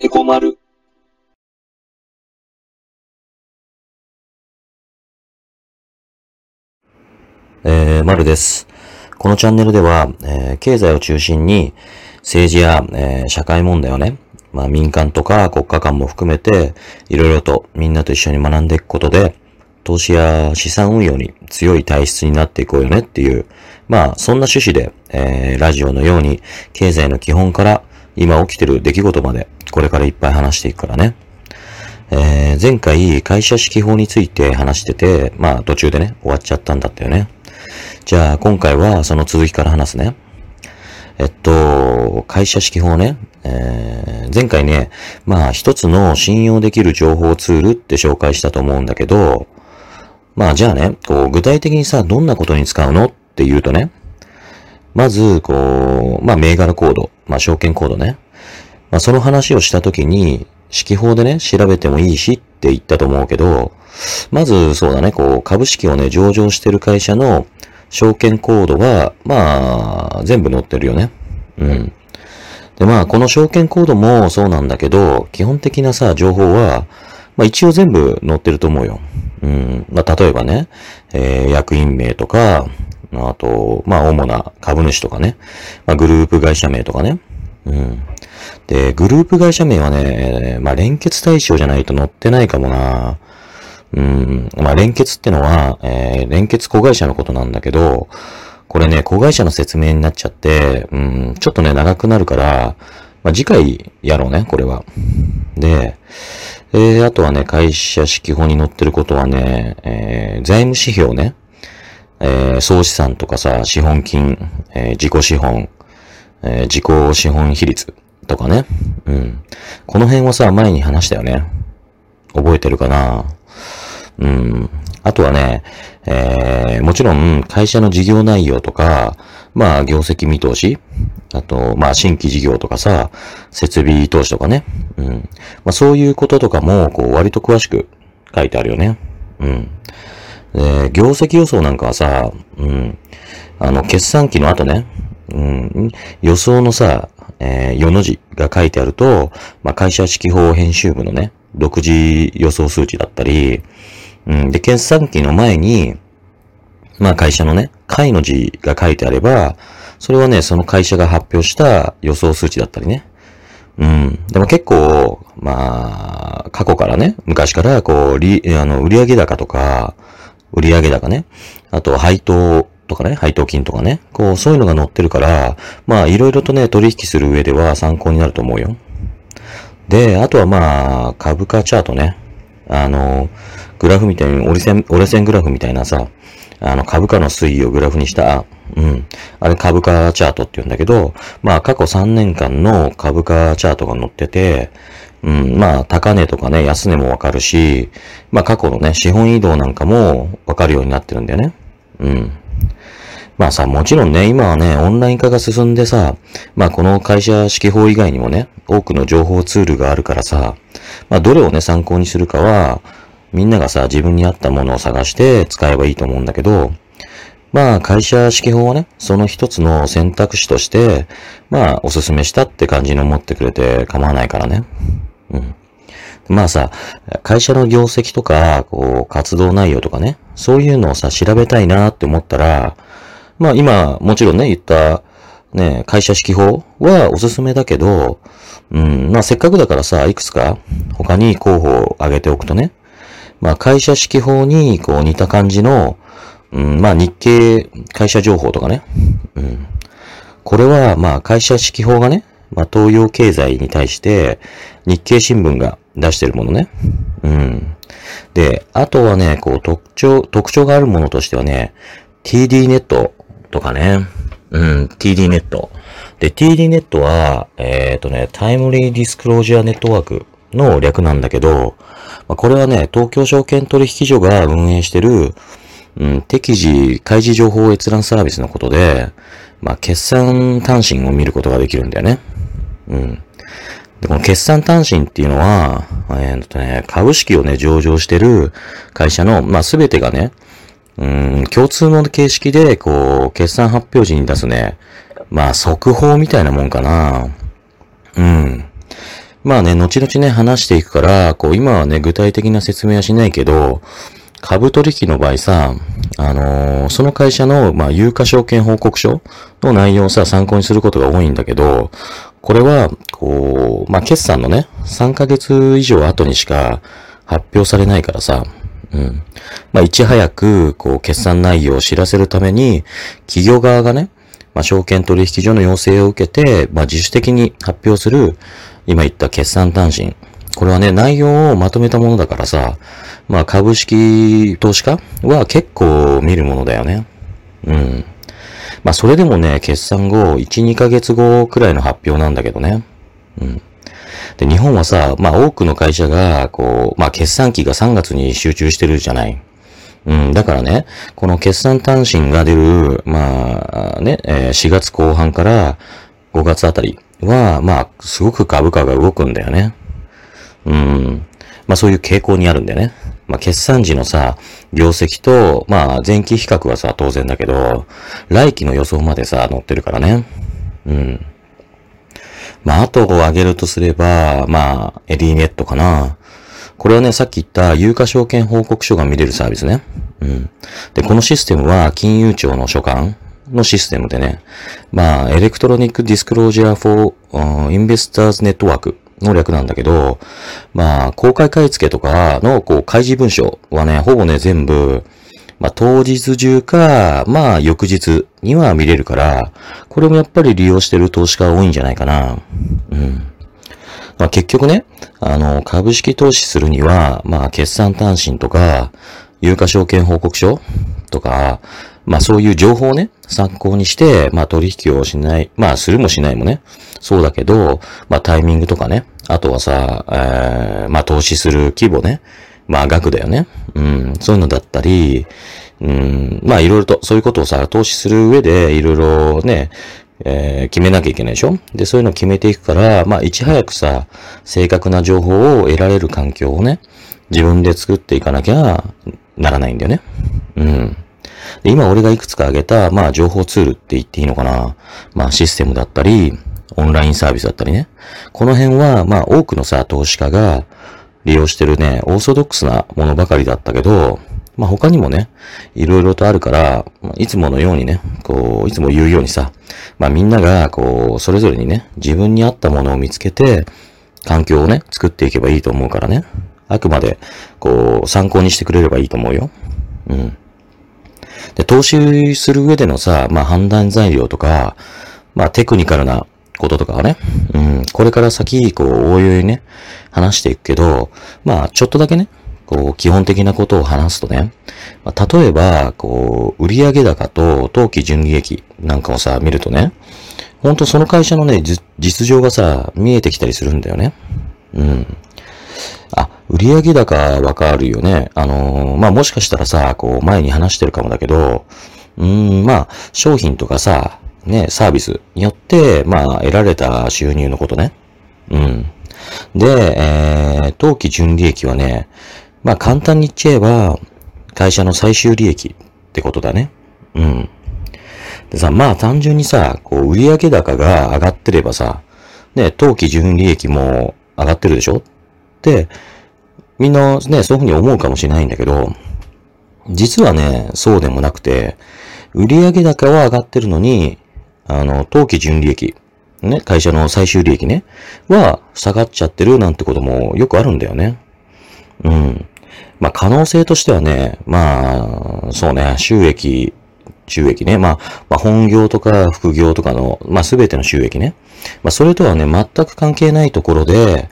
エコマル。えー、まるです。このチャンネルでは、えー経済を中心に政治や、えー社会問題をね、まあ民間とか国家間も含めて、いろいろとみんなと一緒に学んでいくことで、投資や資産運用に強い体質になっていこうよねっていう、まあそんな趣旨で、えーラジオのように経済の基本から今起きてる出来事まで、これからいっぱい話していくからね。えー前回会社指揮法について話してて、まあ途中でね、終わっちゃったんだったよね。じゃあ今回はその続きから話すね。えっと、会社指揮法ね。えー前回ね、まあ一つの信用できる情報ツールって紹介したと思うんだけど、まあじゃあね、こう具体的にさ、どんなことに使うの？って言うとね、まず、こう、まあ銘柄コード、まあ証券コードね。まあその話をしたときに、指揮法でね、調べてもいいしって言ったと思うけど、まずそうだね、こう株式をね、上場してる会社の証券コードは、まあ、全部載ってるよね。うん。で、まあ、この証券コードもそうなんだけど、基本的なさ、情報は、まあ一応全部載ってると思うよ。うん。まあ、例えばね、えー役員名とか、あと、まあ、主な株主とかね、まあ、グループ会社名とかね。うん。で、グループ会社名はね、まあ、連結対象じゃないと載ってないかもな。うん。まあ、連結ってのは、えー連結子会社のことなんだけど、これね、子会社の説明になっちゃって、うん、ちょっとね、長くなるから、まあ、次回やろうね、これは。で、えー、あとはね、会社指揮法に載ってることはね、えー財務指標ね、えー総資産とかさ、資本金、えー自己資本、えー自己資本比率とかね。うん。この辺はさ、前に話したよね。覚えてるかなうん。あとはね、えー、もちろん、会社の事業内容とか、まあ、業績見通し、あと、まあ、新規事業とかさ、設備投資とかね。うん。まあ、そういうこととかも、こう、割と詳しく書いてあるよね。うん。で、業績予想なんかはさ、うん。あの、決算期の後ね、うん、予想のさ、えー、4の字が書いてあると、まあ、会社指揮法編集部のね、独自予想数値だったり、うん、で、決算期の前に、まあ会社のね、会の字が書いてあれば、それはね、その会社が発表した予想数値だったりね。うん。でも結構、まあ、過去からね、昔から、こう、り、あの、売上高とか、売上高ね。あと、配当とかね、配当金とかね。こう、そういうのが載ってるから、まあ、いろいろとね、取引する上では参考になると思うよ。で、あとはまあ、株価チャートね。あの、グラフみたいに、折れ線、折れ線グラフみたいなさ、あの、株価の推移をグラフにした、うん。あれ株価チャートって言うんだけど、まあ過去3年間の株価チャートが載ってて、うん、まあ高値とかね、安値もわかるし、まあ過去のね、資本移動なんかもわかるようになってるんだよね。うん。まあさ、もちろんね、今はね、オンライン化が進んでさ、まあこの会社指揮法以外にもね、多くの情報ツールがあるからさ、まあどれをね、参考にするかは、みんながさ、自分に合ったものを探して使えばいいと思うんだけど、まあ会社指揮法はね、その一つの選択肢として、まあおすすめしたって感じに思ってくれて構わないからね。うん。まあさ、会社の業績とか、こう、活動内容とかね、そういうのをさ、調べたいなって思ったら、まあ今、もちろんね、言った、ね、会社指揮法はおすすめだけど、うん、まあせっかくだからさ、いくつか他に候補を挙げておくとね、まあ会社指揮法にこう似た感じの、うん、まあ日経会社情報とかね、うん。これはまあ会社指揮法がね、まあ東洋経済に対して日経新聞が出してるものね。うん。で、あとはね、こう特徴、特徴があるものとしてはね、TD ネットとかね。うん、TD ネット。で、TD ネットは、えっ、とね、タイムリーディスクロージャーネットワークの略なんだけど、まあ、これはね、東京証券取引所が運営してる、うん、適時開示情報閲覧サービスのことで、まあ、決算単身を見ることができるんだよね。うん。で、この決算単身っていうのは、えーっとね、株式をね、上場してる会社の、まあ、すべてがね、うん、共通の形式で、こう、決算発表時に出すね、まあ、速報みたいなもんかな。うん。まあね、後々ね、話していくから、こう、今はね、具体的な説明はしないけど、株取引の場合さ、あのー、その会社の、まあ、有価証券報告書の内容をさ、参考にすることが多いんだけど、これは、こう、まあ、決算のね、3ヶ月以上後にしか発表されないからさ、うん。まあ、いち早く、こう、決算内容を知らせるために、企業側がね、まあ、証券取引所の要請を受けて、まあ、自主的に発表する、今言った決算単身。これはね、内容をまとめたものだからさ、まあ、株式投資家は結構見るものだよね。うん。まあ、それでもね、決算後、1、2ヶ月後くらいの発表なんだけどね。うん。で、日本はさ、まあ多くの会社が、こう、まあ決算期が3月に集中してるじゃない。うん、だからね、この決算単身が出る、まあ、ね、え、4月後半から5月あたりは、まあ、すごく株価が動くんだよね。うん。まあそういう傾向にあるんだよね。まあ決算時のさ、業績と、まあ前期比較はさ、当然だけど、来期の予想までさ、載ってるからね。うん。まあ、後を挙げるとすれば、まあ、 EDINET かな。これはね、さっき言った有価証券報告書が見れるサービスね。うん。で、このシステムは金融庁の所管のシステムでね、まあ、 Electronic Disclosure for Investors' Network の略なんだけど、まあ、公開買い付けとかの、こう、開示文書はね、ほぼね、全部、まあ、当日中か、まあ、翌日には見れるから、これもやっぱり利用してる投資家が多いんじゃないかな。うん。まあ、結局ね、あの、株式投資するには、まあ、決算単身とか、有価証券報告書とか、まあそういう情報をね、参考にして、まあ取引をしない、まあするもしないもね、そうだけど、まあタイミングとかね、あとはさ、えー、まあ投資する規模ね、まあ額だよね。うん、そういうのだったり、うん、まあいろいろと、そういうことをさ、投資する上で、いろいろね、えー、決めなきゃいけないでしょ？で、そういうのを決めていくから、まあいち早くさ、正確な情報を得られる環境をね、自分で作っていかなきゃならないんだよね。うん。で今俺がいくつか挙げた、まあ情報ツールって言っていいのかな。まあシステムだったり、オンラインサービスだったりね。この辺は、まあ多くのさ、投資家が、利用してるね、オーソドックスなものばかりだったけど、まあ他にもね、いろいろとあるから、いつものようにね、こう、いつも言うようにさ、まあみんなが、こう、それぞれにね、自分に合ったものを見つけて、環境をね、作っていけばいいと思うからね。あくまで、こう、参考にしてくれればいいと思うよ。うん。で、投資する上でのさ、まあ判断材料とか、まあテクニカルなこととかはね、うん、これから先、こう、応用にね、話していくけど、まあ、ちょっとだけね、こう、基本的なことを話すとね、まあ、例えば、こう、売上高と当期純利益なんかをさ、見るとね、ほんとその会社のね、実情がさ、見えてきたりするんだよね。うん。あ、売上高わかるよね。あのー、まあ、もしかしたらさ、こう、前に話してるかもだけど、うん、まあ、商品とかさ、ね、サービスによって、まあ、得られた収入のことね。うん。で、えー、当期純利益はね、まあ簡単に言っちゃえば、会社の最終利益ってことだね。うん。でさ、まあ単純にさ、こう、売上高が上がってればさ、ね、当期純利益も上がってるでしょ？って、みんなね、そういうふうに思うかもしれないんだけど、実はね、そうでもなくて、売上高は上がってるのに、あの、当期純利益、ね、会社の最終利益ね、は下がっちゃってるなんてこともよくあるんだよね。うん。まあ、可能性としてはね、まあ、そうね、収益、収益ね。まあ、まあ、本業とか副業とかの、まあ、すべての収益ね。まあ、それとはね、全く関係ないところで、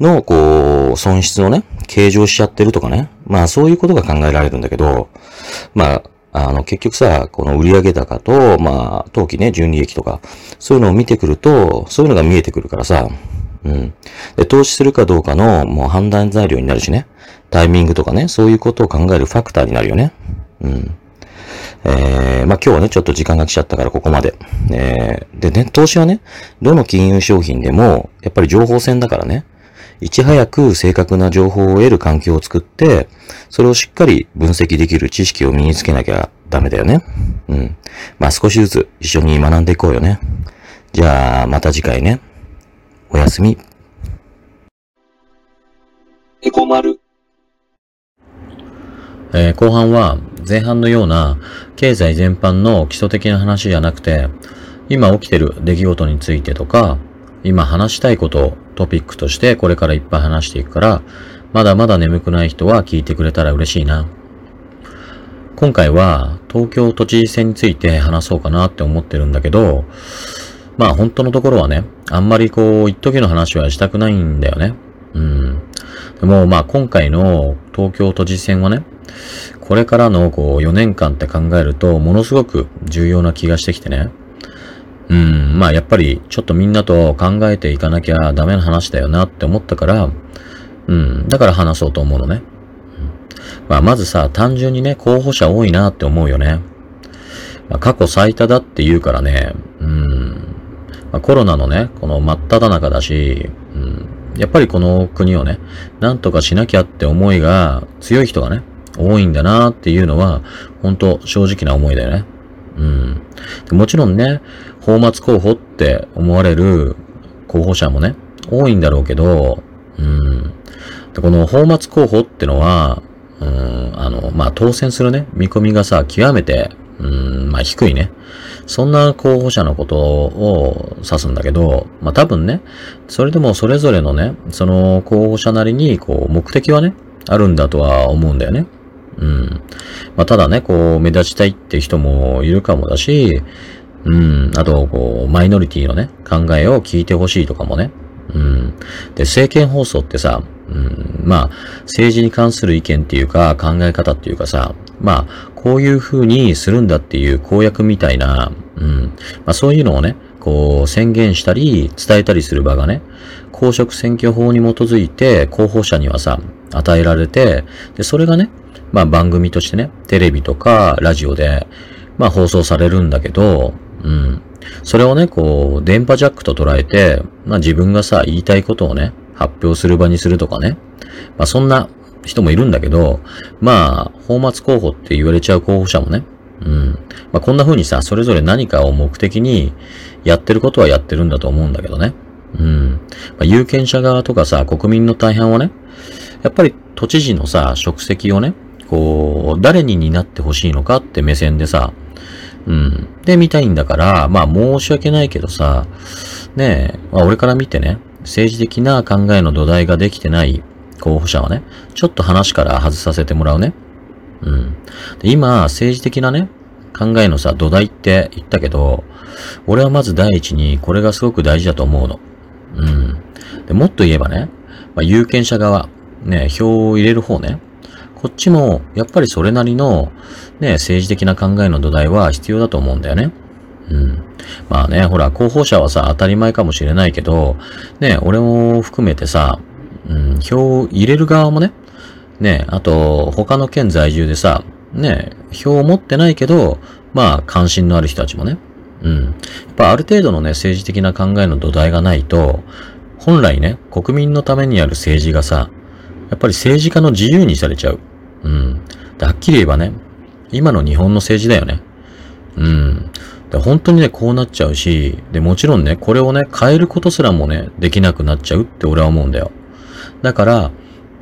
の、こう、損失をね、計上しちゃってるとかね。まあ、そういうことが考えられるんだけど、まあ、あの、結局さ、この売上高と、まあ、当期ね、純利益とか、そういうのを見てくると、そういうのが見えてくるからさ、うん。で、投資するかどうかの、もう判断材料になるしね、タイミングとかね、そういうことを考えるファクターになるよね。うん。えー、まあ今日はね、ちょっと時間が来ちゃったからここまで。えー、でね、投資はね、どの金融商品でも、やっぱり情報戦だからね、いち早く正確な情報を得る環境を作って、それをしっかり分析できる知識を身につけなきゃダメだよね。うん。まあ少しずつ一緒に学んでいこうよね。じゃあ、また次回ね。おやすみ。まるえー後半は前半のような経済全般の基礎的な話じゃなくて、今起きてる出来事についてとか、今話したいことをトピックとしてこれからいっぱい話していくから、まだまだ眠くない人は聞いてくれたら嬉しいな。今回は東京都知事選について話そうかなって思ってるんだけど、まあ本当のところはね、あんまりこう一時の話はしたくないんだよね。うん。でもまあ今回の東京都知事選はね、これからのこう4年間って考えるとものすごく重要な気がしてきてね。うん、まあやっぱりちょっとみんなと考えていかなきゃダメな話だよなって思ったから、うん、だから話そうと思うのね。まあまずさ、単純にね、候補者多いなって思うよね。まあ、過去最多だって言うからね、うん、まあ、コロナのね、この真っ只中だし、うん、やっぱりこの国をね、なんとかしなきゃって思いが強い人がね、多いんだなっていうのは、本当正直な思いだよね。うん。もちろんね、泡沫候補って思われる候補者もね、多いんだろうけど、うん。でこの泡沫候補ってのは、うん、あの、まあ、当選するね、見込みがさ、極めて、うん、まあ、低いね。そんな候補者のことを指すんだけど、まあ、多分ね、それでもそれぞれのね、その候補者なりに、こう、目的はね、あるんだとは思うんだよね。うん。まあ、ただね、こう、目立ちたいって人もいるかもだし、うん。あと、こう、マイノリティのね、考えを聞いてほしいとかもね。うん。で、政見放送ってさ、うん、まあ、政治に関する意見っていうか、考え方っていうかさ、まあ、こういう風にするんだっていう公約みたいな、うん。まあ、そういうのをね、こう、宣言したり、伝えたりする場がね、公職選挙法に基づいて、候補者にはさ、与えられて、で、それがね、まあ番組としてね、テレビとかラジオで、まあ放送されるんだけど、うん。それをね、こう、電波ジャックと捉えて、まあ自分がさ、言いたいことをね、発表する場にするとかね。まあそんな人もいるんだけど、まあ、泡沫候補って言われちゃう候補者もね、うん。まあこんな風にさ、それぞれ何かを目的にやってることはやってるんだと思うんだけどね。うん。まあ、有権者側とかさ、国民の大半はね、やっぱり都知事のさ、職責をね、こう、誰に担ってほしいのかって目線でさ、うん。で、見たいんだから、まあ申し訳ないけどさ、ねえ、まあ俺から見てね、政治的な考えの土台ができてない候補者はね、ちょっと話から外させてもらうね。うん。で今、政治的なね、考えのさ、土台って言ったけど、俺はまず第一にこれがすごく大事だと思うの。うん。でもっと言えばね、まあ、有権者側、ね、票を入れる方ね、こっちも、やっぱりそれなりの、ね、政治的な考えの土台は必要だと思うんだよね。うん。まあね、ほら、候補者はさ、当たり前かもしれないけど、ね、俺も含めてさ、うん、票を入れる側もね、ね、あと、他の県在住でさ、ね、票を持ってないけど、まあ、関心のある人たちもね、うん。やっぱある程度のね、政治的な考えの土台がないと、本来ね、国民のためにある政治がさ、やっぱり政治家の自由にされちゃう。うん。ではっきり言えばね、今の日本の政治だよね。うん。で本当にね、こうなっちゃうし、で、もちろんね、これをね、変えることすらもね、できなくなっちゃうって俺は思うんだよ。だから、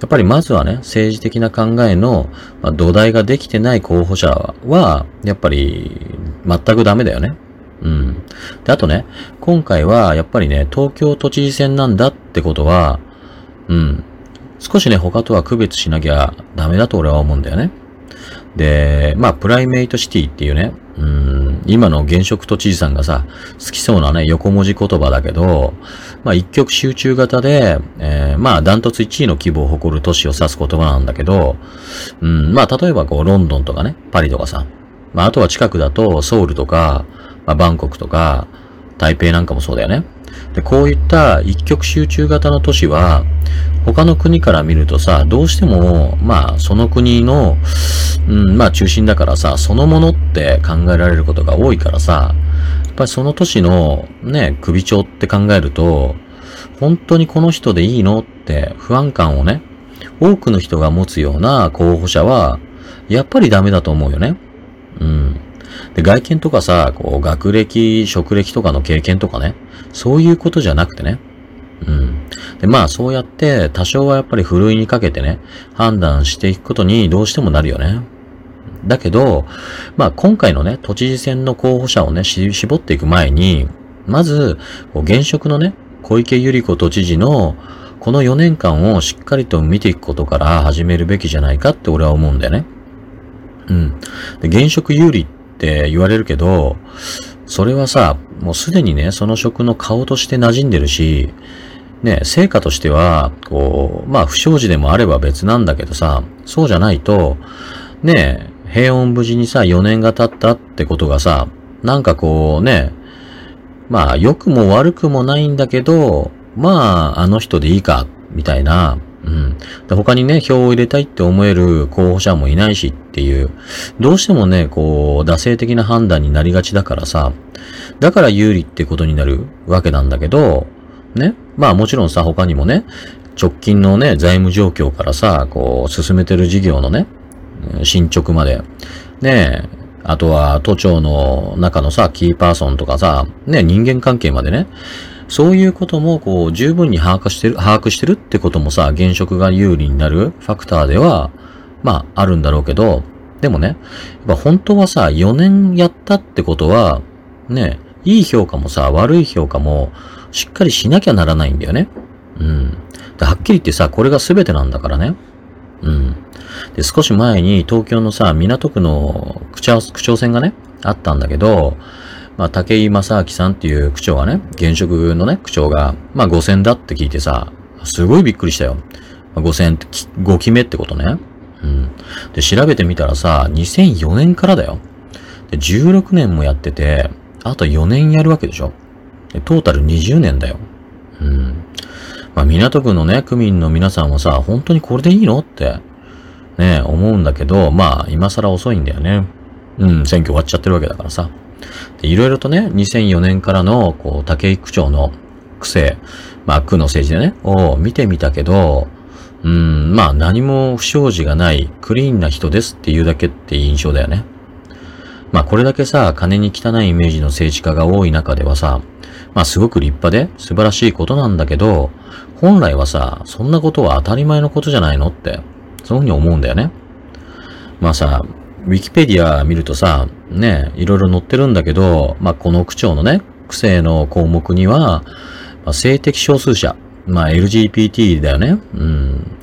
やっぱりまずはね、政治的な考えの、まあ、土台ができてない候補者は、やっぱり、全くダメだよね。うん。で、あとね、今回は、やっぱりね、東京都知事選なんだってことは、うん。少しね、他とは区別しなきゃダメだと俺は思うんだよね。で、まあ、プライメイトシティっていうね、うん、今の現職都知事さんがさ、好きそうなね、横文字言葉だけど、まあ、一極集中型で、えーまあ、ダントツ1位の規模を誇る都市を指す言葉なんだけど、うん、まあ、例えばこう、ロンドンとかね、パリとかさ、まあ、あとは近くだと、ソウルとか、まあ、バンコクとか、台北なんかもそうだよね。で、こういった一極集中型の都市は、他の国から見るとさ、どうしても、まあ、その国の、うん、まあ中心だからさ、そのものって考えられることが多いからさ、やっぱりその都市のね、首長って考えると、本当にこの人でいいのって不安感をね、多くの人が持つような候補者は、やっぱりダメだと思うよね。うん。で、外見とかさ、こう、学歴、職歴とかの経験とかね、そういうことじゃなくてね。うん。で、まあそうやって多少はやっぱりふるいにかけてね、判断していくことにどうしてもなるよね。だけど、まあ今回のね、都知事選の候補者をね、絞っていく前に、まず、現職のね、小池百合子都知事のこの4年間をしっかりと見ていくことから始めるべきじゃないかって俺は思うんだよね。うん。で、現職有利っって言われるけど、それはさ、もうすでにね、その職の顔として馴染んでるし、ね、成果としては、こう、まあ不祥事でもあれば別なんだけどさ、そうじゃないと、ね、平穏無事にさ、4年が経ったってことがさ、なんかこうね、まあ良くも悪くもないんだけど、まああの人でいいか、みたいな、うん。他にね、票を入れたいって思える候補者もいないしっていう、どうしてもね、こう、惰性的な判断になりがちだからさ、だから有利ってことになるわけなんだけど、ね。まあもちろんさ、他にもね、直近のね、財務状況からさ、こう、進めてる事業のね、進捗まで、ねあとは都庁の中のさ、キーパーソンとかさ、ね、人間関係までね、そういうことも、こう、十分に把握してる、把握してるってこともさ、現職が有利になるファクターでは、まあ、あるんだろうけど、でもね、やっぱ本当はさ、4年やったってことは、ね、いい評価もさ、悪い評価も、しっかりしなきゃならないんだよね。うん。ではっきり言ってさ、これが全てなんだからね。うん。で、少し前に東京のさ、港区の区長区長選がね、あったんだけど、まあ、竹井正明さんっていう区長がね、現職のね、区長が、まあ、5選だって聞いてさ、すごいびっくりしたよ。まあ、5選って、5期目ってことね。うん。で、調べてみたらさ、2004年からだよ。で、16年もやってて、あと4年やるわけでしょ。で、トータル20年だよ。うん。まあ、港区のね、区民の皆さんはさ、本当にこれでいいのって、ね、思うんだけど、まあ、今更遅いんだよね。うん、選挙終わっちゃってるわけだからさ。いろいろとね、2004年からの、こう、竹井区長の癖、まあ、区の政治でね、を見てみたけど、うん、まあ、何も不祥事がない、クリーンな人ですっていうだけって印象だよね。まあ、これだけさ、金に汚いイメージの政治家が多い中ではさ、まあ、すごく立派で素晴らしいことなんだけど、本来はさ、そんなことは当たり前のことじゃないのって、そういうふうに思うんだよね。まあさ、ウィキペディア見るとさ、ね、いろいろ載ってるんだけど、まあ、この区長のね、区政の項目には、まあ、性的少数者、まあ、LGBT だよね。うん。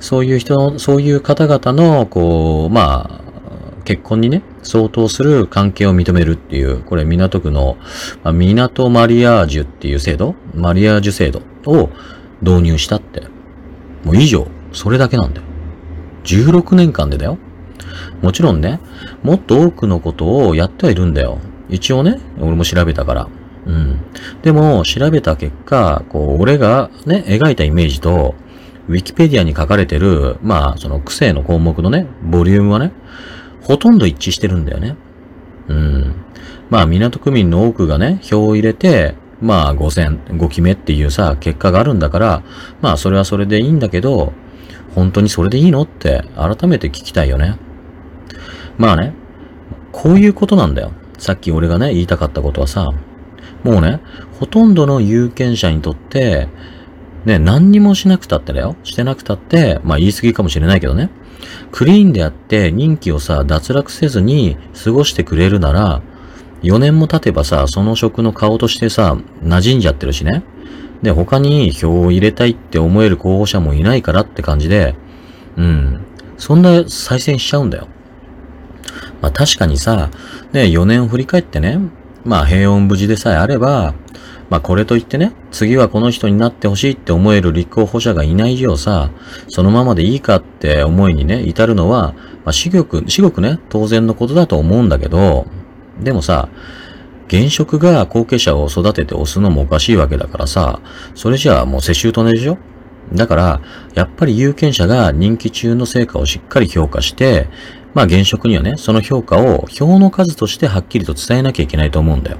そういう人の、そういう方々の、こう、まあ、結婚にね、相当する関係を認めるっていう、これ港区の、まあ、港マリアージュっていう制度、マリアージュ制度を導入したって。もう以上、それだけなんだよ。16年間でだよ。もちろんね、もっと多くのことをやってはいるんだよ。一応ね、俺も調べたから。うん。でも、調べた結果、こう、俺がね、描いたイメージと、ウィキペディアに書かれてる、まあ、その癖の項目のね、ボリュームはね、ほとんど一致してるんだよね。うん。まあ、港区民の多くがね、票を入れて、まあ、5選、5期目っていうさ、結果があるんだから、まあ、それはそれでいいんだけど、本当にそれでいいのって改めて聞きたいよね。まあね、こういうことなんだよ。さっき俺がね、言いたかったことはさ、もうね、ほとんどの有権者にとって、ね、何にもしなくたってだよ。してなくたって、まあ言い過ぎかもしれないけどね。クリーンであって任期をさ、脱落せずに過ごしてくれるなら、4年も経てばさ、その職の顔としてさ、馴染んじゃってるしね。で、他に票を入れたいって思える候補者もいないからって感じで、うん。そんな再選しちゃうんだよ。まあ確かにさ、ね、4年を振り返ってね、まあ平穏無事でさえあれば、まあこれといってね、次はこの人になってほしいって思える立候補者がいない以上さ、そのままでいいかって思いにね、至るのは、まあ至極、至極ね、当然のことだと思うんだけど、でもさ、現職が後継者を育てて押すのもおかしいわけだからさ、それじゃあもう世襲とねでしょ？だから、やっぱり有権者が任期中の成果をしっかり評価して、まあ現職にはね、その評価を票の数としてはっきりと伝えなきゃいけないと思うんだよ。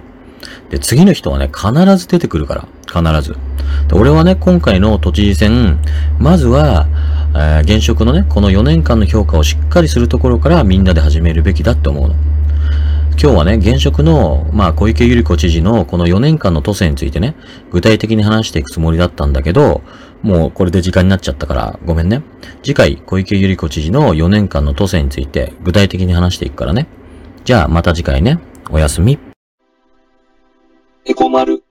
で、次の人はね、必ず出てくるから。必ず。で俺はね、今回の都知事選、まずは、えー、現職のね、この4年間の評価をしっかりするところからみんなで始めるべきだって思うの。今日はね、現職の、まあ、小池百合子知事のこの4年間の都政についてね、具体的に話していくつもりだったんだけど、もうこれで時間になっちゃったからごめんね。次回、小池百合子知事の4年間の都政について具体的に話していくからね。じゃあまた次回ね。おやすみ。エコマル。